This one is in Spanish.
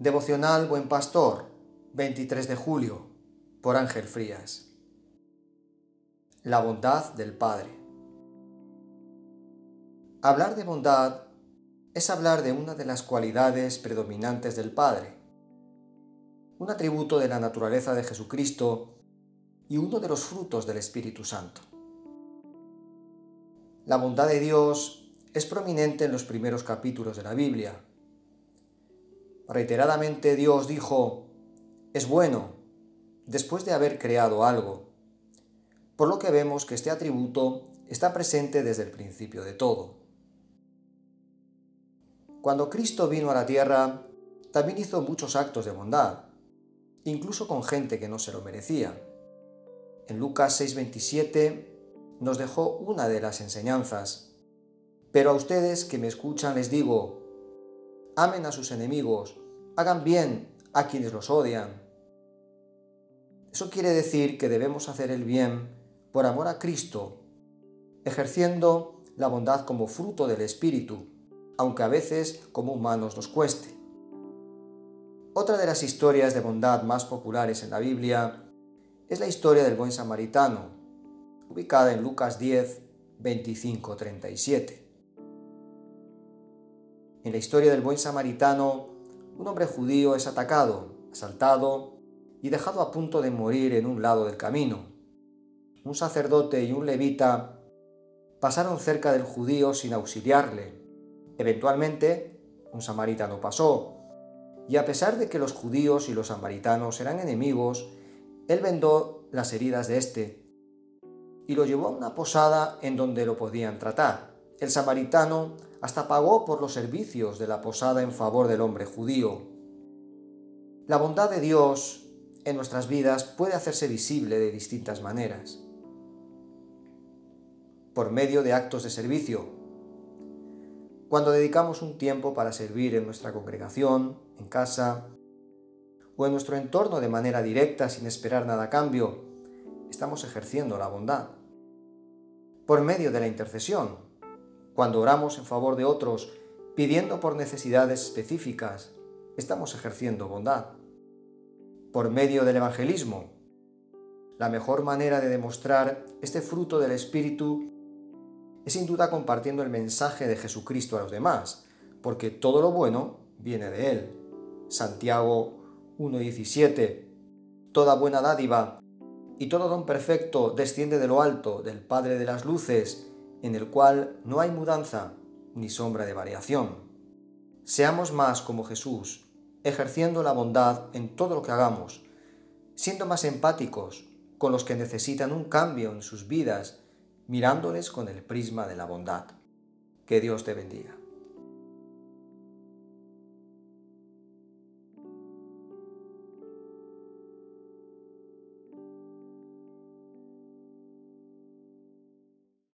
Devocional Buen Pastor, 23 de julio, por Ángel Frías. La bondad del Padre. Hablar de bondad es hablar de una de las cualidades predominantes del Padre, un atributo de la naturaleza de Jesucristo y uno de los frutos del Espíritu Santo. La bondad de Dios es prominente en los primeros capítulos de la Biblia. Reiteradamente Dios dijo, es bueno, después de haber creado algo, por lo que vemos que este atributo está presente desde el principio de todo. Cuando Cristo vino a la tierra, también hizo muchos actos de bondad, incluso con gente que no se lo merecía. En Lucas 6:27 nos dejó una de las enseñanzas. Pero a ustedes que me escuchan les digo, amen a sus enemigos, hagan bien a quienes los odian. Eso quiere decir que debemos hacer el bien por amor a Cristo, ejerciendo la bondad como fruto del Espíritu, aunque a veces como humanos nos cueste. Otra de las historias de bondad más populares en la Biblia es la historia del buen samaritano, ubicada en Lucas 10, 25, 37. En la historia del buen samaritano, un hombre judío es atacado, asaltado y dejado a punto de morir en un lado del camino. Un sacerdote y un levita pasaron cerca del judío sin auxiliarle Eventualmente, un samaritano pasó, y a pesar de que los judíos y los samaritanos eran enemigos, él vendó las heridas de éste y lo llevó a una posada en donde lo podían tratar. El samaritano hasta pagó por los servicios de la posada en favor del hombre judío. La bondad de Dios en nuestras vidas puede hacerse visible de distintas maneras. Por medio de actos de servicio, cuando dedicamos un tiempo para servir en nuestra congregación, en casa o en nuestro entorno de manera directa sin esperar nada a cambio, estamos ejerciendo la bondad. Por medio de la intercesión, cuando oramos en favor de otros pidiendo por necesidades específicas, estamos ejerciendo bondad. Por medio del evangelismo, la mejor manera de demostrar este fruto del Espíritu es sin duda compartiendo el mensaje de Jesucristo a los demás, porque todo lo bueno viene de Él. Santiago 1.17 Toda buena dádiva y todo don perfecto desciende de lo alto, del Padre de las Luces, en el cual no hay mudanza ni sombra de variación. Seamos más como Jesús, ejerciendo la bondad en todo lo que hagamos, siendo más empáticos con los que necesitan un cambio en sus vidas mirándoles con el prisma de la bondad. Que Dios te bendiga.